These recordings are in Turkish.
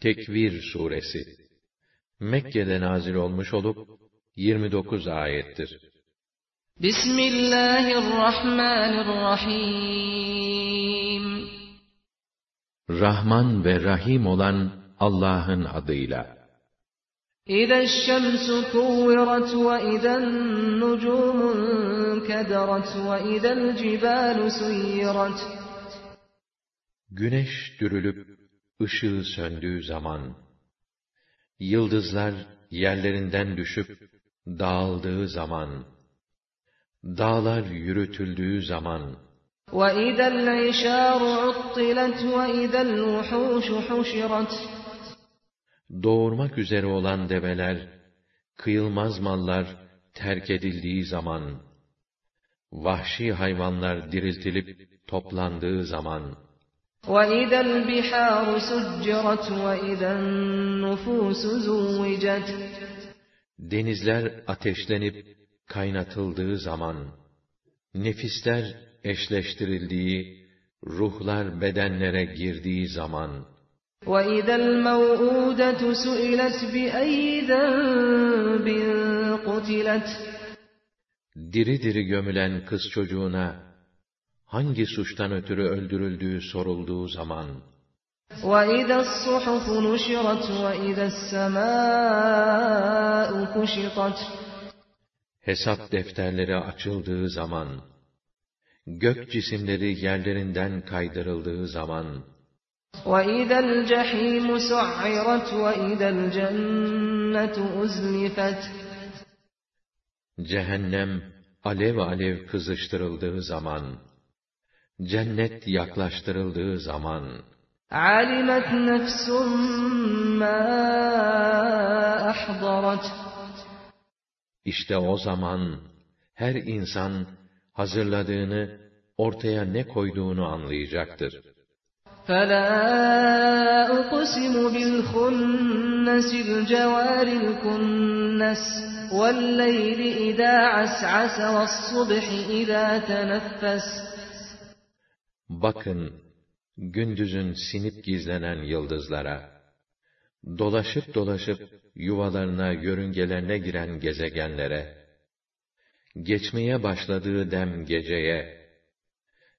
Tekvir suresi Mekke'de nazil olmuş olup 29 ayettir. Bismillahirrahmanirrahim Rahman ve Rahim olan Allah'ın adıyla. Kuvvirat ve izen nucumun kederat ve izel cibalu suyirat Güneş dürülüp ışığı söndüğü zaman, yıldızlar yerlerinden düşüp dağıldığı zaman, dağlar yürütüldüğü zaman, وَإِذَا الْعِشَارُ عُطِّلَتْ وَإِذَا الْوُحُوشُ حُشِرَتْ Doğurmak üzere olan develer, kıyılmaz mallar terk edildiği zaman, vahşi hayvanlar diriltilip toplandığı zaman, وَإِذَا الْبِحَارُ سُجِّرَتْ وَإِذَا النُّفُوسُ زُوِّجَتْ Denizler ateşlenip kaynatıldığı zaman, nefisler eşleştirildiği, ruhlar bedenlere girdiği zaman, وَإِذَا الْمَوْءُودَةُ سُئِلَتْ بِأَيِّ ذَنبٍ قُتِلَتْ diri diri gömülen kız çocuğuna, hangi suçtan ötürü öldürüldüğü sorulduğu zaman, وَإِذَا الصُّحُفُ نُشِرَتْ وَإِذَا السَّمَاءُ كُشِطَتْ hesap defterleri açıldığı zaman, gök cisimleri yerlerinden kaydırıldığı zaman, وَإِذَا الْجَحِيمُ سُعِّرَتْ وَإِذَا الْجَنَّةُ أُزْلِفَتْ cehennem alev alev kızıştırıldığı zaman, cennet yaklaştırıldığı zaman, عَلِمَتْ نَفْسٌ مَّا أَحْضَرَتْ işte o zaman her insan hazırladığını ortaya ne koyduğunu anlayacaktır. فَلَا أُقْسِمُ بِالْخُنَّسِ الْجَوَارِ الْكُنَّسِ وَاللَّيْلِ إِذَا عَسْعَسَ وَالصُّبْحِ إِذَا تَنَفَّسَ Bakın, gündüzün sinip gizlenen yıldızlara, dolaşıp dolaşıp yuvalarına, yörüngelerine giren gezegenlere, geçmeye başladığı dem geceye,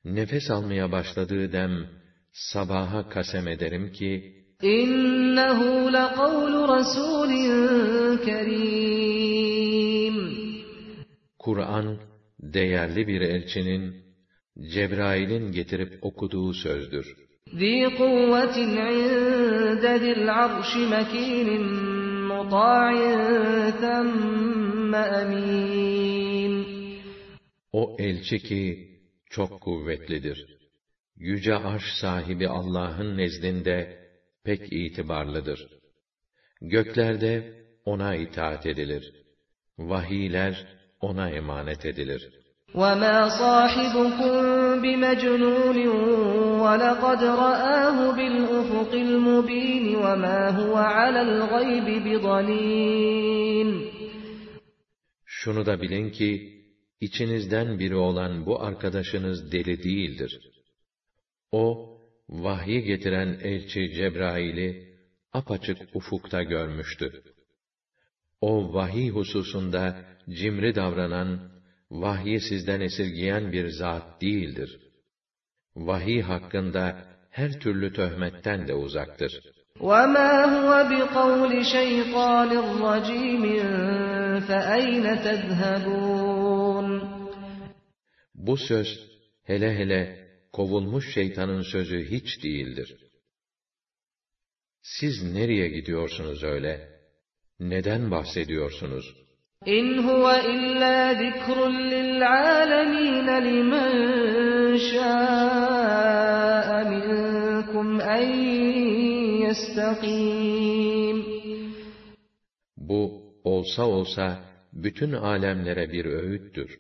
nefes almaya başladığı dem sabaha kasem ederim ki, İnnehu leqavlu rasulin kerim. Kur'an, değerli bir elçinin, Cebrail'in getirip okuduğu sözdür. ذِي قُوَّةٍ عِندَ ذِي الْعَرْشِ مَكِينٍ مُّطَاعٍ ثَمَّ أَمِينٍ O elçi ki, çok kuvvetlidir. Yüce arş sahibi Allah'ın nezdinde pek itibarlıdır. Göklerde ona itaat edilir. Vahiyler ona emanet edilir. وَمَا صَاحِبُكُم بِمَجْنُونٍ وَلَقَدْ رَآهُ بِالْأُفُقِ الْمُبِينِ وَمَا هُوَ عَلَى الْغَيْبِ بِضَنِينٍ Şunu da bilin ki, içinizden biri olan bu arkadaşınız deli değildir. O, vahyi getiren elçi Cebrail'i apaçık ufukta görmüştü. O vahiy hususunda cimri davranan, vahyi sizden esirgiyen bir zat değildir. Vahiy hakkında her türlü töhmetten de uzaktır. وَمَا هُوَ بِقَوْلِ شَيْطَانٍ رَّجِيمٍ فَأَيْنَ تَذْهَبُونَ Bu söz, hele hele kovulmuş şeytanın sözü hiç değildir. Siz nereye gidiyorsunuz öyle? Neden bahsediyorsunuz? إِنْ هُوَ إِلَّا ذِكْرٌ لِّلْعَالَمِينَ لِمَن شَاءَ مِنكُمْ أَن يَسْتَقِيمَ Bu, olsa olsa, bütün alemlere bir öğüttür,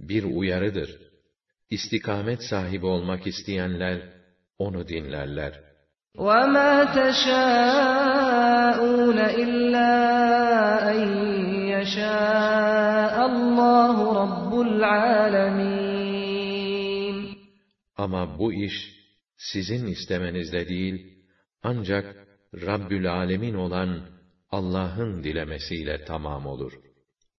bir uyarıdır. İstikamet sahibi olmak isteyenler, onu dinlerler. وَمَا تَشَاءُونَ Ama bu iş, sizin istemenizle değil, ancak Rabbül Alemin olan Allah'ın dilemesiyle tamam olur.